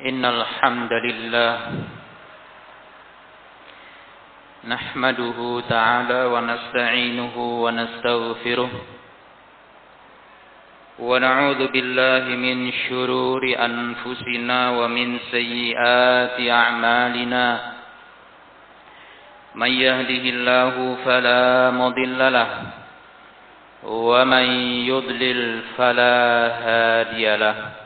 إن الحمد لله نحمده تعالى ونستعينه ونستغفره ونعوذ بالله من شرور أنفسنا ومن سيئات أعمالنا من يهده الله فلا مضل له ومن يضلل فلا هادي له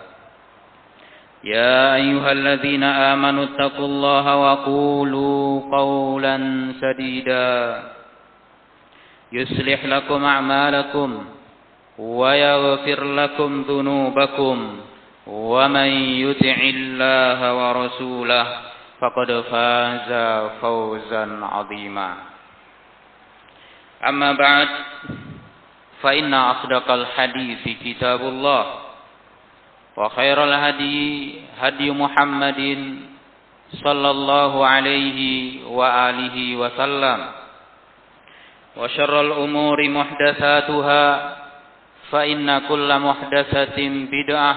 يا أيها الذين آمنوا اتقوا الله وقولوا قولا سديدا. يصلح لكم أعمالكم ويغفر لكم ذنوبكم ومن يطع الله ورسوله فقد فاز فوزا عظيما. أما بعد فإن أصدق الحديث كتاب الله. وخير الهدي هدي محمد صلى الله عليه وآله وسلم. وشر الأمور محدثاتها فإن كل محدثة بدعة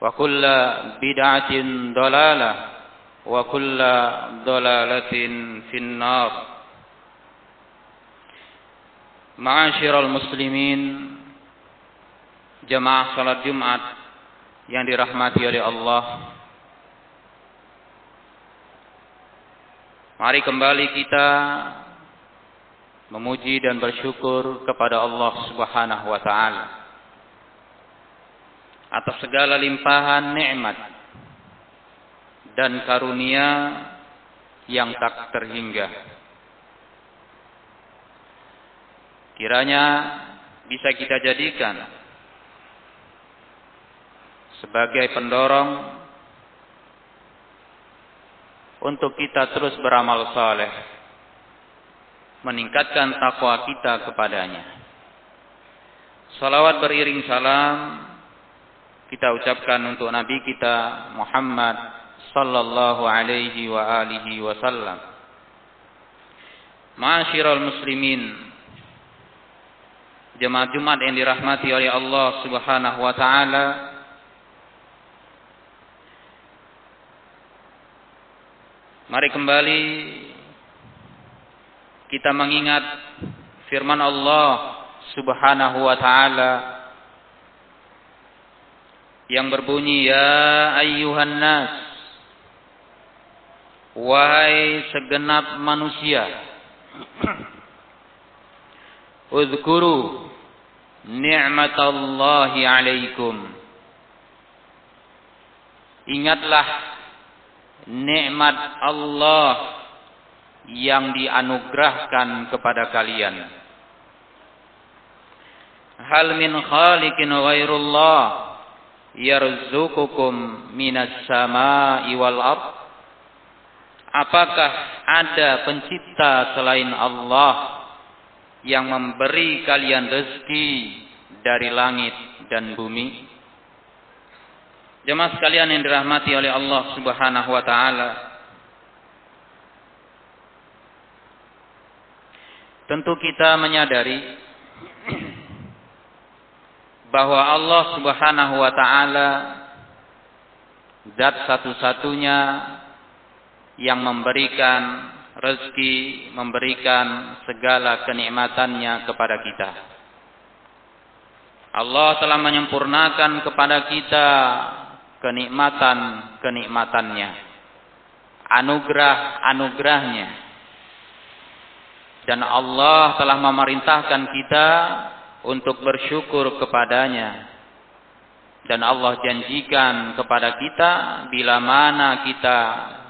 وكل بدعة ضلالة وكل ضلالة في النار. معاشر المسلمين جماعة صلاة جمعة yang dirahmati oleh Allah Mari kembali kita memuji dan bersyukur kepada Allah Subhanahu wa taala atas segala limpahan nikmat dan karunia yang tak terhingga. Kiranya bisa kita jadikan sebagai pendorong untuk kita terus beramal saleh, meningkatkan takwa kita kepadanya. Salawat beriring salam kita ucapkan untuk Nabi kita Muhammad sallallahu alaihi wa alihi wasallam. Ma'asyiral muslimin, jemaah Jumat yang dirahmati oleh Allah Subhanahu wa taala, Mari kembali kita mengingat firman Allah Subhanahu wa taala yang berbunyi ya ayyuhan nas wahai segenap manusia Uzkuru ni'matallahi alaikum. Ingatlah nikmat Allah yang dianugerahkan kepada kalian. Hal min khaliqin ghairullah yarzuqukum minas sama'i wal ard? Apakah ada pencipta selain Allah yang memberi kalian rezeki dari langit dan bumi? Jemaah sekalian yang dirahmati oleh Allah Subhanahu wa taala. Tentu kita menyadari bahwa Allah Subhanahu wa taala zat satu-satunya yang memberikan rezeki, memberikan segala kenikmatannya kepada kita. Allah telah menyempurnakan kepada kita kenikmatan-kenikmatannya. Anugerah-anugerahnya. Dan Allah telah memerintahkan kita untuk bersyukur kepadanya. Dan Allah janjikan kepada kita bila mana kita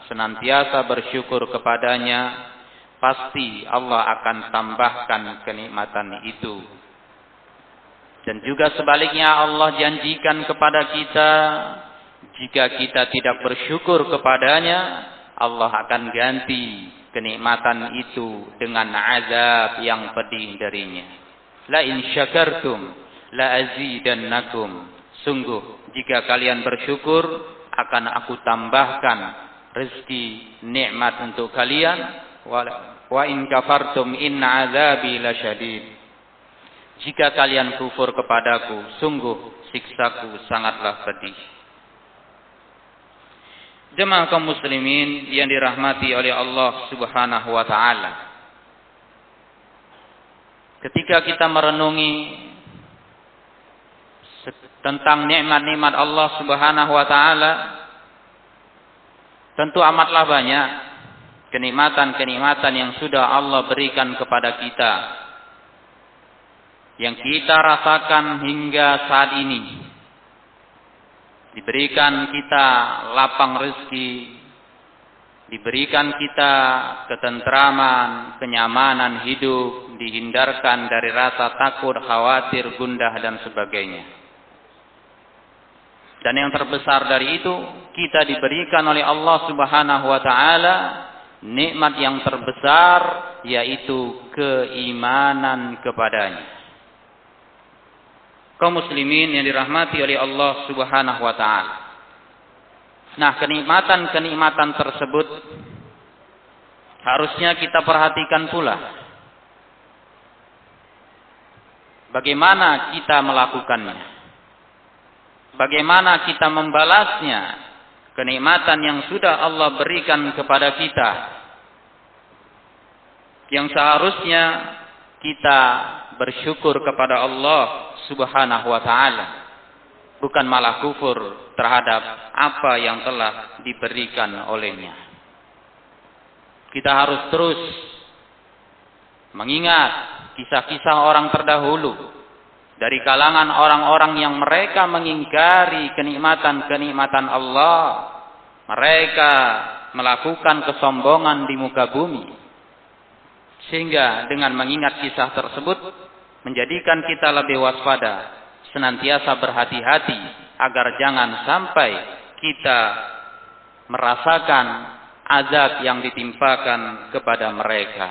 senantiasa bersyukur kepadanya, pasti Allah akan tambahkan kenikmatan itu. Dan juga sebaliknya Allah janjikan kepada kita jika kita tidak bersyukur kepadanya, Allah akan ganti kenikmatan itu dengan azab yang pedih darinya. La in syakartum la azidannakum. Sungguh jika kalian bersyukur akan aku tambahkan rezeki nikmat untuk kalian wa in kafartum inna azabi lasyadid. Jika kalian kufur kepadaku sungguh siksaku sangatlah pedih. Jemaah kaum muslimin yang dirahmati oleh Allah Subhanahu wa taala. Ketika kita merenungi tentang nikmat-nikmat Allah Subhanahu wa taala, tentu amatlah banyak kenikmatan-kenikmatan yang sudah Allah berikan kepada kita. Yang kita rasakan hingga saat ini diberikan kita lapang rezeki, diberikan kita ketentraman, kenyamanan hidup, dihindarkan dari rasa takut, khawatir, gundah dan sebagainya. Dan yang terbesar dari itu, kita diberikan oleh Allah Subhanahu wa taala nikmat yang terbesar yaitu keimanan kepadanya kaum muslimin yang dirahmati oleh Allah Subhanahu wa taala. Nah, kenikmatan-kenikmatan tersebut harusnya kita perhatikan pula. Bagaimana kita melakukannya? Bagaimana kita membalasnya? Kenikmatan yang sudah Allah berikan kepada kita. Yang seharusnya kita bersyukur kepada Allah Subhanahu wa taala. Bukan malah kufur terhadap apa yang telah diberikan olehnya. Kita harus terus mengingat kisah-kisah orang terdahulu dari kalangan orang-orang yang mereka mengingkari kenikmatan-kenikmatan Allah. Mereka melakukan kesombongan di muka bumi. Sehingga dengan mengingat kisah tersebut menjadikan kita lebih waspada, senantiasa berhati-hati agar jangan sampai kita merasakan azab yang ditimpakan kepada mereka.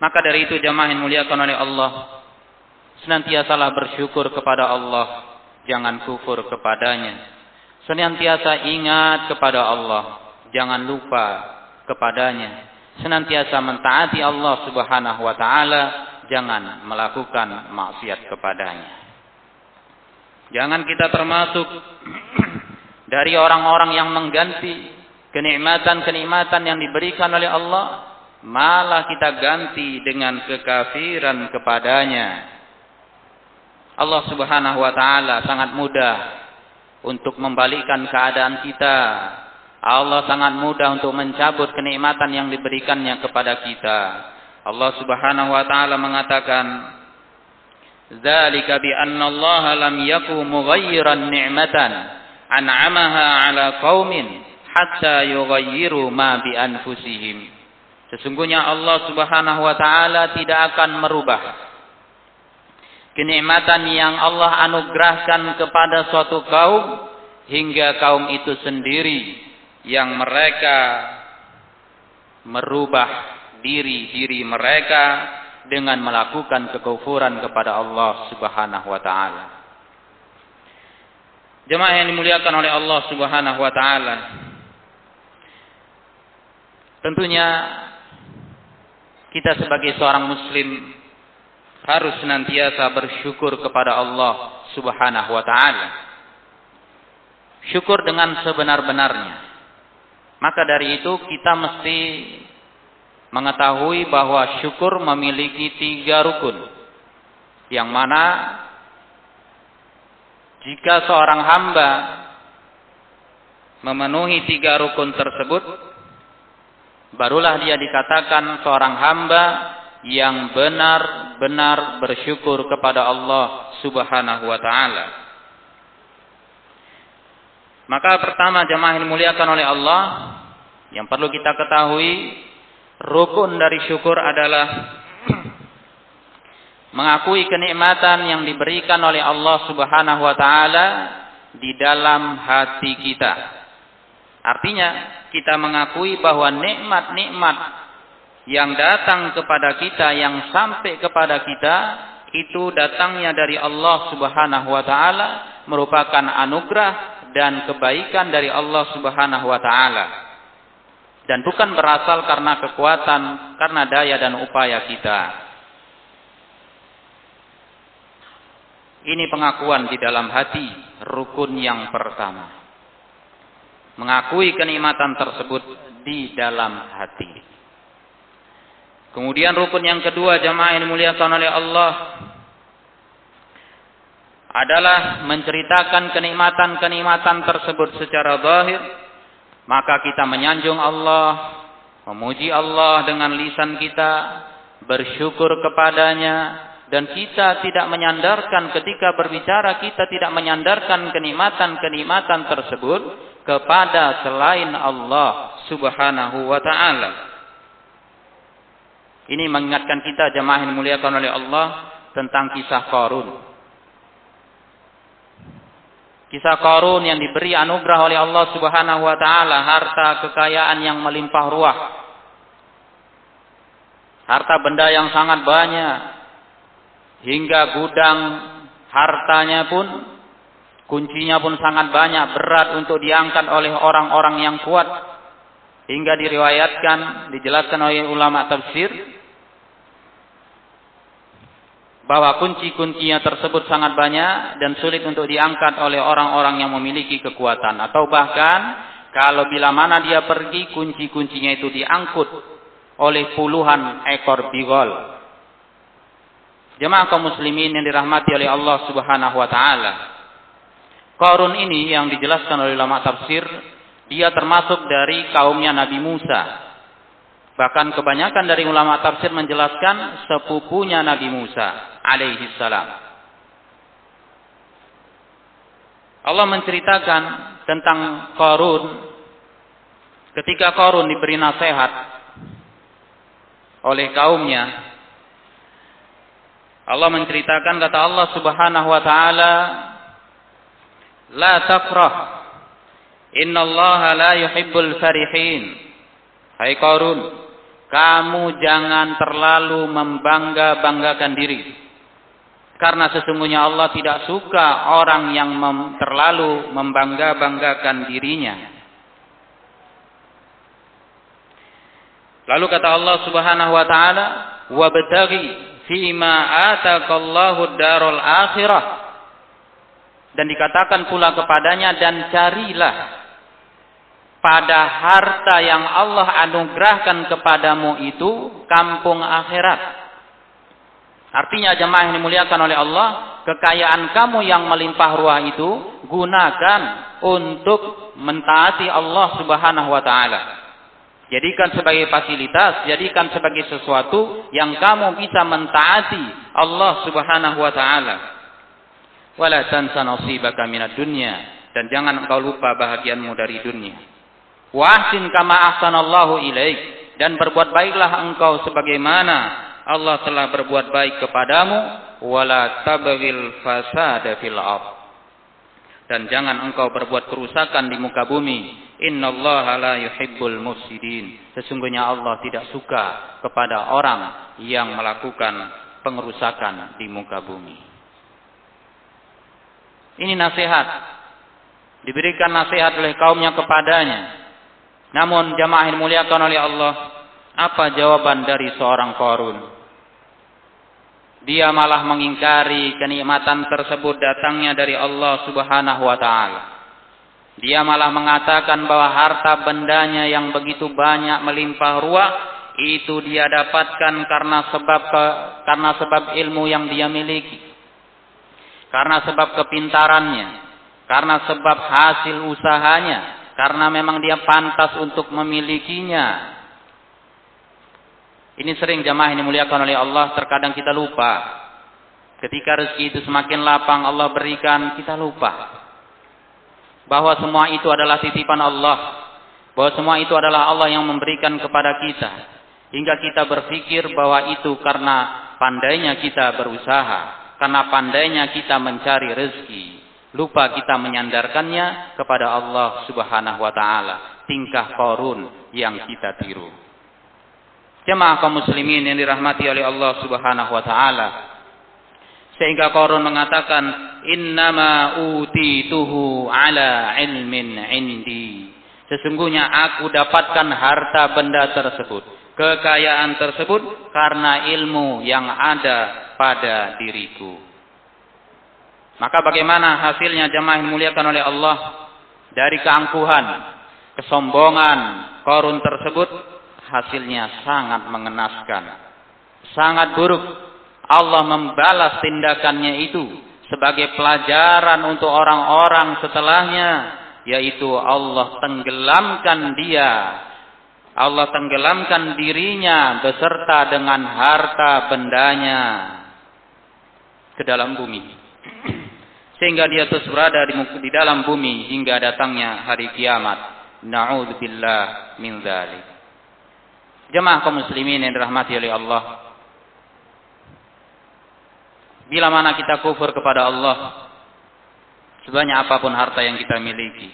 Maka dari itu jamaah yang muliakan oleh Allah, senantiasalah bersyukur kepada Allah, jangan kufur kepadanya. Senantiasa ingat kepada Allah, jangan lupa kepadanya. Senantiasa mentaati Allah Subhanahu wa taala jangan melakukan maksiat kepadanya. Jangan kita termasuk dari orang-orang yang mengganti kenikmatan-kenikmatan yang diberikan oleh Allah, malah kita ganti dengan kekafiran kepadanya. Allah Subhanahu wa taala sangat mudah untuk membalikkan keadaan kita. Allah sangat mudah untuk mencabut kenikmatan yang diberikannya kepada kita. Allah Subhanahu wa taala mengatakan Dzalika bi anna Allah lam yaku mughayyiran ni'matan an'amaha 'ala qaumin hatta yughayyiru ma bi anfusihim. Sesungguhnya Allah Subhanahu wa taala tidak akan merubah kenikmatan yang Allah anugerahkan kepada suatu kaum hingga kaum itu sendiri yang mereka merubah diri-diri mereka dengan melakukan kekufuran kepada Allah Subhanahu wa taala. Jemaah yang dimuliakan oleh Allah Subhanahu wa taala. Tentunya kita sebagai seorang muslim harus senantiasa bersyukur kepada Allah Subhanahu wa taala. Syukur dengan sebenar-benarnya. Maka dari itu kita mesti mengetahui bahwa syukur memiliki tiga rukun. Yang mana jika seorang hamba memenuhi tiga rukun tersebut, barulah dia dikatakan seorang hamba yang benar-benar bersyukur kepada Allah Subhanahu wa taala. Maka pertama jemaah yang dimuliakan oleh Allah yang perlu kita ketahui rukun dari syukur adalah mengakui kenikmatan yang diberikan oleh Allah Subhanahu wa taala di dalam hati kita. Artinya, kita mengakui bahwa nikmat-nikmat yang datang kepada kita, yang sampai kepada kita, itu datangnya dari Allah Subhanahu wa taala, merupakan anugerah dan kebaikan dari Allah Subhanahu wa taala. Dan bukan berasal karena kekuatan, karena daya dan upaya kita. Ini pengakuan di dalam hati, rukun yang pertama. Mengakui kenikmatan tersebut di dalam hati. Kemudian rukun yang kedua jamaah yang dimuliakan oleh Allah adalah menceritakan kenikmatan-kenikmatan tersebut secara zahir, maka kita menyanjung Allah, memuji Allah dengan lisan kita, bersyukur kepadanya, dan kita tidak menyandarkan ketika berbicara kita tidak menyandarkan kenikmatan-kenikmatan tersebut kepada selain Allah Subhanahu wa taala. Ini mengingatkan kita jemaah yang dimuliakan oleh Allah tentang kisah Qarun. Kisah Qarun yang diberi anugerah oleh Allah Subhanahu wa taala harta kekayaan yang melimpah ruah. Harta benda yang sangat banyak, hingga gudang hartanya pun kuncinya pun sangat banyak berat untuk diangkat oleh orang-orang yang kuat hingga diriwayatkan dijelaskan oleh ulama tafsir bahwa kunci-kuncinya tersebut sangat banyak dan sulit untuk diangkat oleh orang-orang yang memiliki kekuatan atau bahkan kalau bila mana dia pergi kunci-kuncinya itu diangkut oleh puluhan ekor bigol Jemaah kaum muslimin yang dirahmati oleh Allah Subhanahu wa taala. Qarun ini yang dijelaskan oleh ulama tafsir, dia termasuk dari kaumnya Nabi Musa. Bahkan kebanyakan dari ulama tafsir menjelaskan sepupunya Nabi Musa alaihi salam. Allah menceritakan tentang Qarun. Ketika Qarun diberi nasihat oleh kaumnya Allah menceritakan kata Allah Subhanahu wa taala La tafrah Innallaha la yuhibbul farihin. Hai Qarun kamu jangan terlalu membangga-banggakan diri karena sesungguhnya Allah tidak suka orang yang mem terlalu membangga-banggakan dirinya. Lalu kata Allah Subhanahu wa taala, "Wabtaghi fima atakallahu darul akhirah dan dikatakan pula kepadanya dan carilah pada harta yang Allah anugerahkan kepadamu itu kampung akhirat. Artinya jemaah yang dimuliakan oleh Allah, kekayaan kamu yang melimpah ruah itu gunakan untuk mentaati Allah Subhanahu wa taala. Jadikan sebagai fasilitas, jadikan sebagai sesuatu yang kamu bisa mentaati Allah Subhanahu wa taala. Wala tansa nasibaka minad dunya dan jangan engkau lupa bahagianmu dari dunia. Wa kama ahsanallahu ilaik dan berbuat baiklah engkau sebagaimana Allah telah berbuat baik kepadamu wala tabghil fasada fil ardh dan jangan engkau berbuat kerusakan di muka bumi Innallaha la yuhibbul mufsidin. Sesungguhnya Allah tidak suka kepada orang yang melakukan pengerusakan di muka bumi. Ini nasihat. Diberikan nasihat oleh kaumnya kepadanya. Namun jamaah yang muliakan oleh Allah, apa jawaban dari seorang korun? Dia malah mengingkari kenikmatan tersebut datangnya dari Allah Subhanahu wa taala. Dia malah mengatakan bahwa harta bendanya yang begitu banyak melimpah ruah itu dia dapatkan karena sebab karena sebab ilmu yang dia miliki. Karena sebab kepintarannya, karena sebab hasil usahanya, karena memang dia pantas untuk memilikinya. Ini sering jamaah ini muliakan oleh Allah, terkadang kita lupa. Ketika rezeki itu semakin lapang Allah berikan, kita lupa. Bahwa semua itu adalah titipan Allah. Bahwa semua itu adalah Allah yang memberikan kepada kita. Hingga kita berpikir bahwa itu karena pandainya kita berusaha. Karena pandainya kita mencari rezeki. Lupa kita menyandarkannya kepada Allah subhanahu wa ta'ala. Tingkah korun yang kita tiru. Jemaah kaum muslimin yang dirahmati oleh Allah subhanahu wa ta'ala. Sehingga korun mengatakan, Innama utituhu ala ilmin indi. Sesungguhnya aku dapatkan harta benda tersebut. Kekayaan tersebut karena ilmu yang ada pada diriku. Maka bagaimana hasilnya jemaah yang dimuliakan oleh Allah dari keangkuhan, kesombongan korun tersebut hasilnya sangat mengenaskan, sangat buruk. Allah membalas tindakannya itu sebagai pelajaran untuk orang-orang setelahnya, yaitu Allah tenggelamkan dia, Allah tenggelamkan dirinya beserta dengan harta bendanya ke dalam bumi sehingga dia terus berada di, di dalam bumi hingga datangnya hari kiamat. Na'udzubillah min dzalik. Jemaah kaum muslimin yang dirahmati oleh Allah. Bila mana kita kufur kepada Allah, sebanyak apa pun harta yang kita miliki,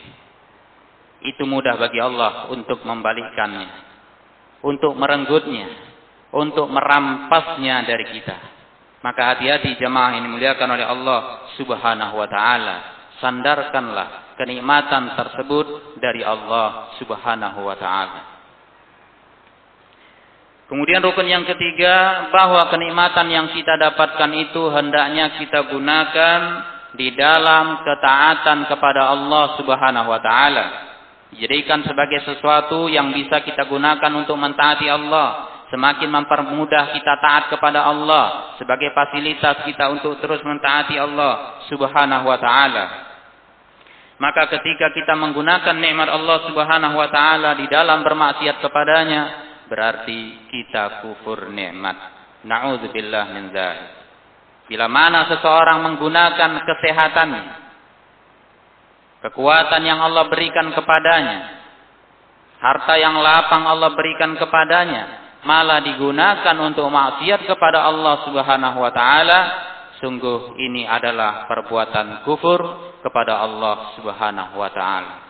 itu mudah bagi Allah untuk membalikkannya, untuk merenggutnya, untuk merampasnya dari kita. Maka hati-hati jemaah ini muliakan oleh Allah Subhanahu wa taala. Sandarkanlah kenikmatan tersebut dari Allah Subhanahu wa taala. Kemudian rukun yang ketiga bahwa kenikmatan yang kita dapatkan itu hendaknya kita gunakan di dalam ketaatan kepada Allah Subhanahu wa taala. Jadikan sebagai sesuatu yang bisa kita gunakan untuk mentaati Allah semakin mempermudah kita taat kepada Allah sebagai fasilitas kita untuk terus mentaati Allah Subhanahu wa taala. Maka ketika kita menggunakan nikmat Allah Subhanahu wa taala di dalam bermaksiat kepadanya, berarti kita kufur nikmat. Nauzubillah min dzalik. Bila mana seseorang menggunakan kesehatannya, kekuatan yang Allah berikan kepadanya, harta yang lapang Allah berikan kepadanya, malah digunakan untuk maksiat kepada Allah Subhanahu wa taala, sungguh ini adalah perbuatan kufur kepada Allah Subhanahu wa taala.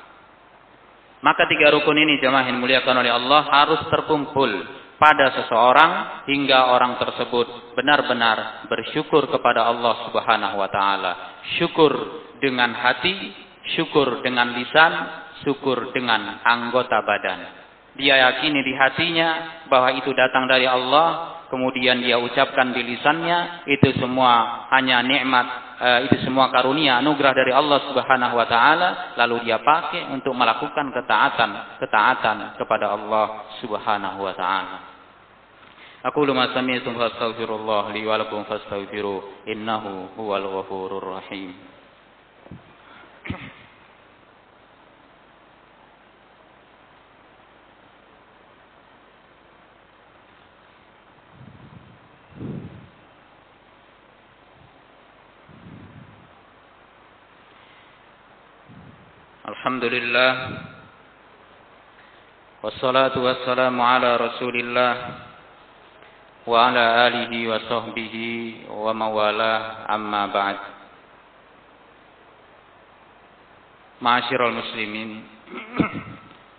Maka tiga rukun ini jemaah yang dimuliakan oleh Allah harus terkumpul pada seseorang hingga orang tersebut benar-benar bersyukur kepada Allah Subhanahu wa taala. Syukur dengan hati, syukur dengan lisan, syukur dengan anggota badan. Dia yakini di hatinya bahwa itu datang dari Allah, kemudian dia ucapkan di lisannya, itu semua hanya nikmat, uh, itu semua karunia, anugerah dari Allah Subhanahu wa taala, lalu dia pakai untuk melakukan ketaatan, ketaatan kepada Allah Subhanahu wa taala. Aku ma sami'tum fastaghfirullah li wa lakum fastaghfiru innahu huwal ghafurur rahim. الحمد لله والصلاة والسلام على رسول الله وعلى آله وصحبه وموالاه أما بعد Ma'asyiral muslimin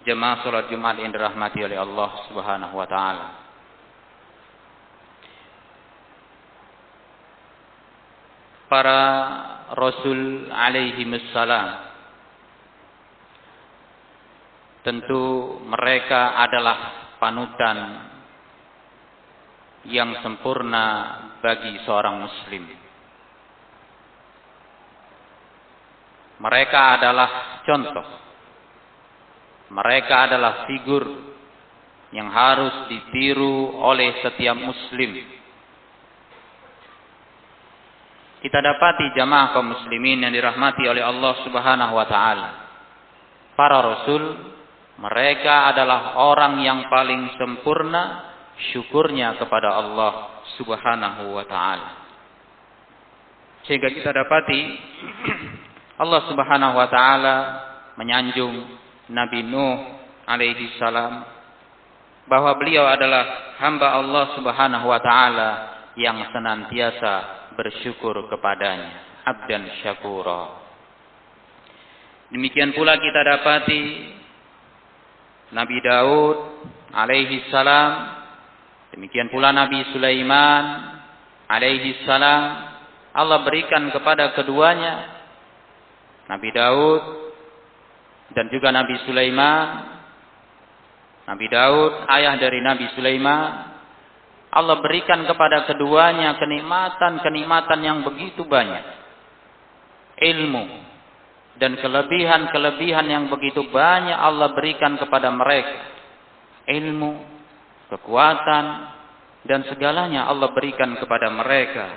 Jemaah salat Jumat yang dirahmati oleh Allah Subhanahu wa taala. Para rasul alaihi salam Tentu mereka adalah panutan yang sempurna bagi seorang muslim. Mereka adalah contoh. Mereka adalah figur yang harus ditiru oleh setiap muslim. Kita dapati jamaah kaum muslimin yang dirahmati oleh Allah Subhanahu wa taala. Para rasul mereka adalah orang yang paling sempurna syukurnya kepada Allah Subhanahu wa taala. Sehingga kita dapati Allah Subhanahu wa taala menyanjung Nabi Nuh alaihi salam bahwa beliau adalah hamba Allah Subhanahu wa taala yang senantiasa bersyukur kepadanya, abdan syakura. Demikian pula kita dapati Nabi Daud alaihi salam, demikian pula Nabi Sulaiman alaihi salam, Allah berikan kepada keduanya Nabi Daud dan juga Nabi Sulaiman. Nabi Daud, ayah dari Nabi Sulaiman, Allah berikan kepada keduanya kenikmatan-kenikmatan yang begitu banyak. Ilmu dan kelebihan-kelebihan yang begitu banyak Allah berikan kepada mereka. Ilmu, kekuatan, dan segalanya Allah berikan kepada mereka.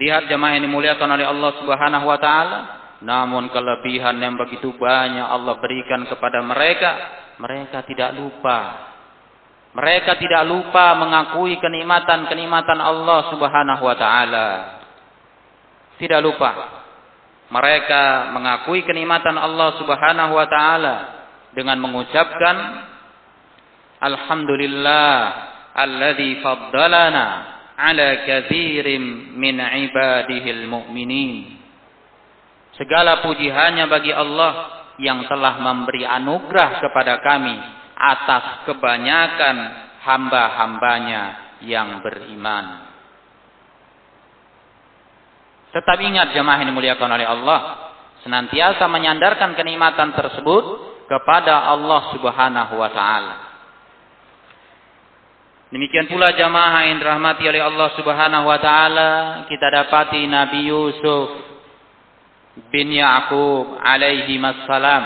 Lihat jemaah yang dimuliakan oleh Allah Subhanahu wa taala, namun kelebihan yang begitu banyak Allah berikan kepada mereka, mereka tidak lupa. Mereka tidak lupa mengakui kenikmatan-kenikmatan Allah Subhanahu wa taala. Tidak lupa. Mereka mengakui kenikmatan Allah Subhanahu wa taala dengan mengucapkan Alhamdulillah alladzi faddalana ala kathirim min ibadihil mu'minin. Segala puji hanya bagi Allah yang telah memberi anugerah kepada kami atas kebanyakan hamba-hambanya yang beriman. Tetap ingat jemaah yang dimuliakan oleh Allah. Senantiasa menyandarkan kenikmatan tersebut kepada Allah subhanahu wa ta'ala. Demikian pula jamaah yang dirahmati oleh Allah Subhanahu wa taala, kita dapati Nabi Yusuf bin Ya'qub alaihi wassalam.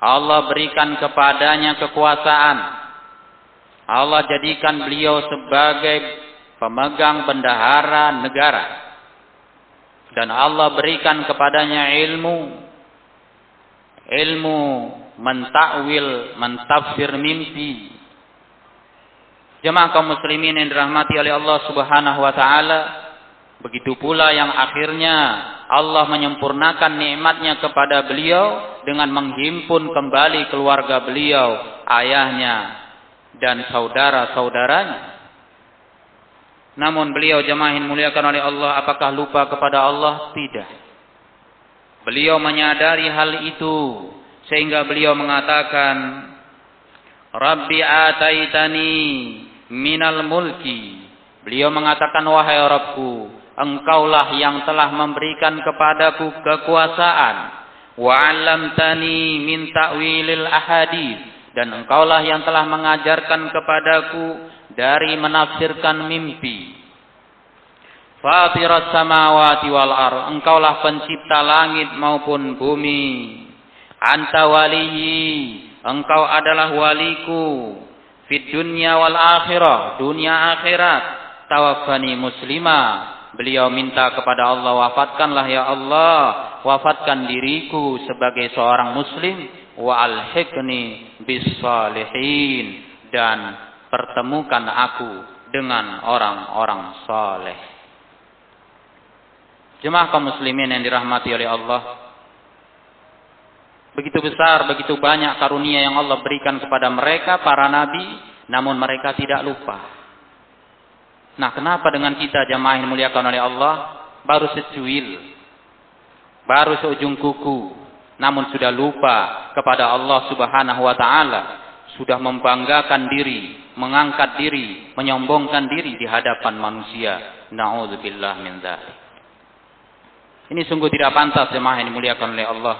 Allah berikan kepadanya kekuasaan. Allah jadikan beliau sebagai pemegang bendahara negara. Dan Allah berikan kepadanya ilmu. Ilmu mentakwil, mentafsir mimpi Jemaah kaum muslimin yang dirahmati oleh Allah Subhanahu wa taala, begitu pula yang akhirnya Allah menyempurnakan nikmatnya kepada beliau dengan menghimpun kembali keluarga beliau, ayahnya dan saudara-saudaranya. Namun beliau jemaah yang muliakan oleh Allah, apakah lupa kepada Allah? Tidak. Beliau menyadari hal itu sehingga beliau mengatakan, Rabbi ataitani minal mulki. Beliau mengatakan, wahai Rabbku, engkaulah yang telah memberikan kepadaku kekuasaan. Wa 'allamtani min ta'wilil ahadith dan engkaulah yang telah mengajarkan kepadaku dari menafsirkan mimpi. Fatiras samawati wal ar, engkaulah pencipta langit maupun bumi. Anta waliyi, engkau adalah waliku Fit dunya wal akhirah, dunia akhirat. Tawafani muslimah. Beliau minta kepada Allah, wafatkanlah ya Allah, wafatkan diriku sebagai seorang muslim wa alhiqni bis salihin dan pertemukan aku dengan orang-orang saleh. Jemaah kaum muslimin yang dirahmati oleh Allah, Begitu besar, begitu banyak karunia yang Allah berikan kepada mereka, para nabi, namun mereka tidak lupa. Nah, kenapa dengan kita jamaah yang muliakan oleh Allah, baru secuil, baru seujung kuku, namun sudah lupa kepada Allah subhanahu wa ta'ala, sudah membanggakan diri, mengangkat diri, menyombongkan diri di hadapan manusia. Na'udzubillah min dzalik. Ini sungguh tidak pantas jemaah yang dimuliakan oleh Allah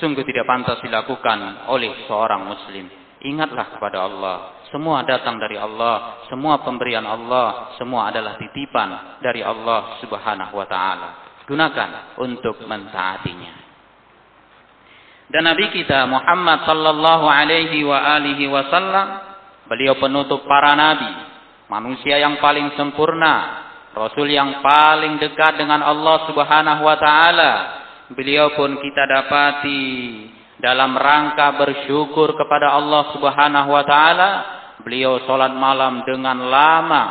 sungguh tidak pantas dilakukan oleh seorang muslim. Ingatlah kepada Allah. Semua datang dari Allah, semua pemberian Allah, semua adalah titipan dari Allah Subhanahu wa taala. Gunakan untuk mentaatinya. Dan Nabi kita Muhammad sallallahu alaihi wa alihi wasallam, beliau penutup para nabi, manusia yang paling sempurna, rasul yang paling dekat dengan Allah Subhanahu wa taala, beliau pun kita dapati dalam rangka bersyukur kepada Allah Subhanahu wa taala, beliau salat malam dengan lama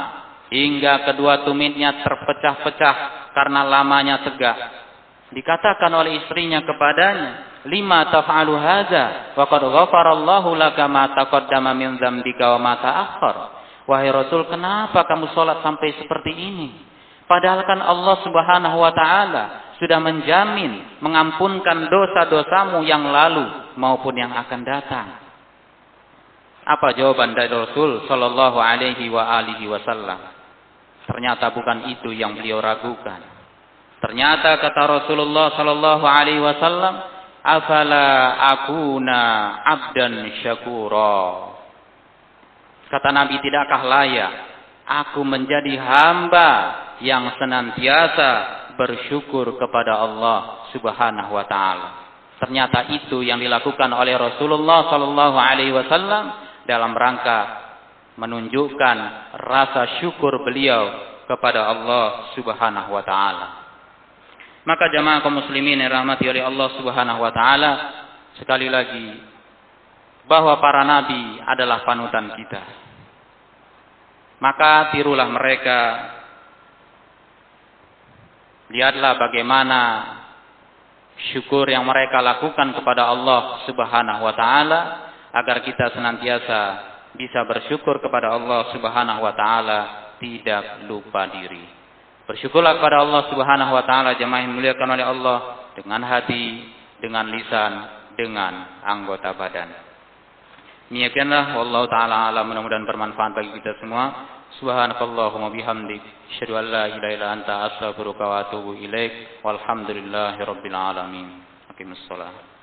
hingga kedua tumitnya terpecah-pecah karena lamanya tegak. Dikatakan oleh istrinya kepadanya, "Lima taf'alu hadza wa qad ghafarallahu laka ma taqaddama min dzambika wa ma ta'akhkhar." Wahai Rasul, kenapa kamu salat sampai seperti ini? Padahal kan Allah Subhanahu wa taala sudah menjamin mengampunkan dosa-dosamu yang lalu maupun yang akan datang. Apa jawaban dari Rasul sallallahu alaihi wa alihi wasallam? Ternyata bukan itu yang beliau ragukan. Ternyata kata Rasulullah sallallahu alaihi wasallam, "Afala akuna abdan syakura." Kata Nabi, tidakkah layak aku menjadi hamba yang senantiasa bersyukur kepada Allah Subhanahu wa taala. Ternyata itu yang dilakukan oleh Rasulullah sallallahu alaihi wasallam dalam rangka menunjukkan rasa syukur beliau kepada Allah Subhanahu wa taala. Maka jamaah kaum muslimin yang rahmati oleh Allah Subhanahu wa taala, sekali lagi bahwa para nabi adalah panutan kita. Maka tirulah mereka Lihatlah bagaimana syukur yang mereka lakukan kepada Allah Subhanahu wa taala agar kita senantiasa bisa bersyukur kepada Allah Subhanahu wa taala tidak lupa diri. Bersyukurlah kepada Allah Subhanahu wa taala jemaah yang dimuliakan oleh Allah dengan hati, dengan lisan, dengan anggota badan. Demikianlah Allah taala alam mudah-mudahan bermanfaat bagi kita semua. Subhanakallahumma bihamdik asyhadu an la ilaha illa anta astaghfiruka wa atubu ilaik walhamdulillahi rabbil alamin. Aqimussalah.